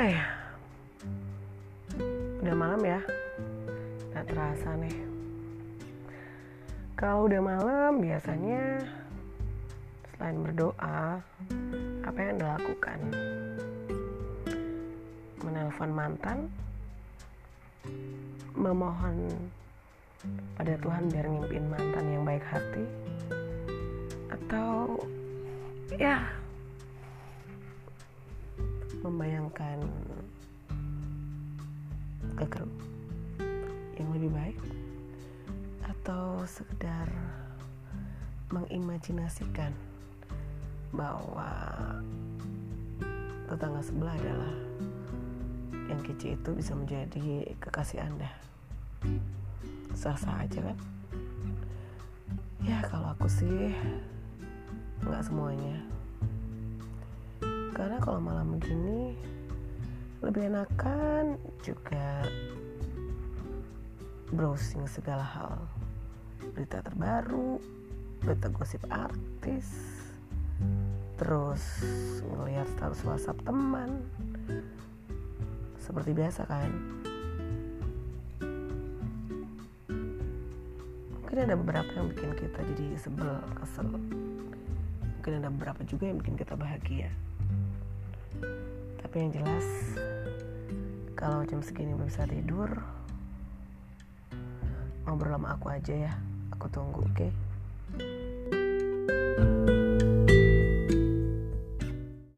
Hai. Udah malam ya? Gak terasa nih. Kalau udah malam biasanya Selain berdoa Apa yang dilakukan? Menelpon mantan Memohon pada Tuhan biar ngimpin mantan yang baik hati Atau Ya membayangkan kekeru yang lebih baik atau sekedar mengimajinasikan bahwa tetangga sebelah adalah yang kece itu bisa menjadi kekasih Anda. Sah-sah aja kan? Ya kalau aku sih nggak semuanya. Karena kalau malam begini lebih enakan juga browsing segala hal. Berita terbaru berita gosip artis terus ngelihat status WhatsApp teman. Seperti biasa kan. Mungkin ada beberapa yang bikin kita jadi sebel kesel. Mungkin ada beberapa juga yang bikin kita bahagia tapi yang jelas kalau jam segini belum bisa tidur ngobrol sama aku aja ya aku tunggu oke okay?